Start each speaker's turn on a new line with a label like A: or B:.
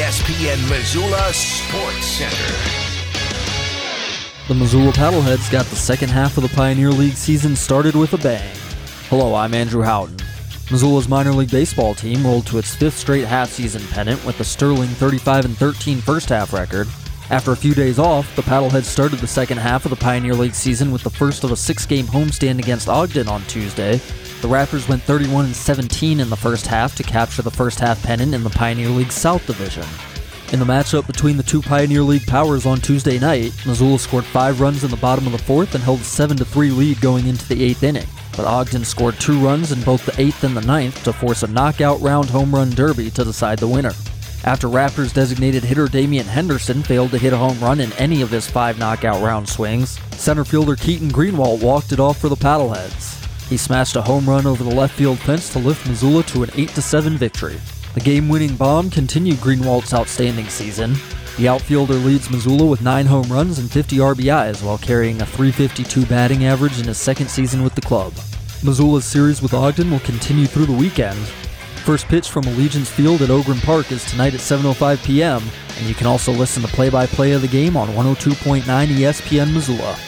A: ESPN Missoula Sports Center.
B: The Missoula Paddleheads got the second half of the Pioneer League season started with a bang. Hello, I'm Andrew Houghton. Missoula's minor league baseball team rolled to its fifth straight half-season pennant with a sterling 35 and 13 first half record. After a few days off, the Paddleheads started the second half of the Pioneer League season with the first of a six-game homestand against Ogden on Tuesday. The Raptors went 31 and 17 in the first half to capture the first half pennant in the Pioneer League South Division. In the matchup between the two Pioneer League powers on Tuesday night, Missoula scored five runs in the bottom of the fourth and held a 7 3 lead going into the eighth inning but Ogden scored two runs in both the eighth and the ninth to force a knockout round home run derby to decide the winner. After Raptors designated hitter Damian Henderson failed to hit a home run in any of his five knockout round swings, center fielder Keaton Greenwald walked it off for the Paddleheads. He smashed a home run over the left field fence to lift Missoula to an 8 7 victory. The game winning bomb continued Greenwald's outstanding season. The outfielder leads Missoula with 9 home runs and 50 RBIs while carrying a 352 batting average in his second season with the club. Missoula's series with Ogden will continue through the weekend. First pitch from Allegiance Field at Ogren Park is tonight at 7:05 p.m., and you can also listen to play-by-play of the game on 102.9 ESPN Missoula.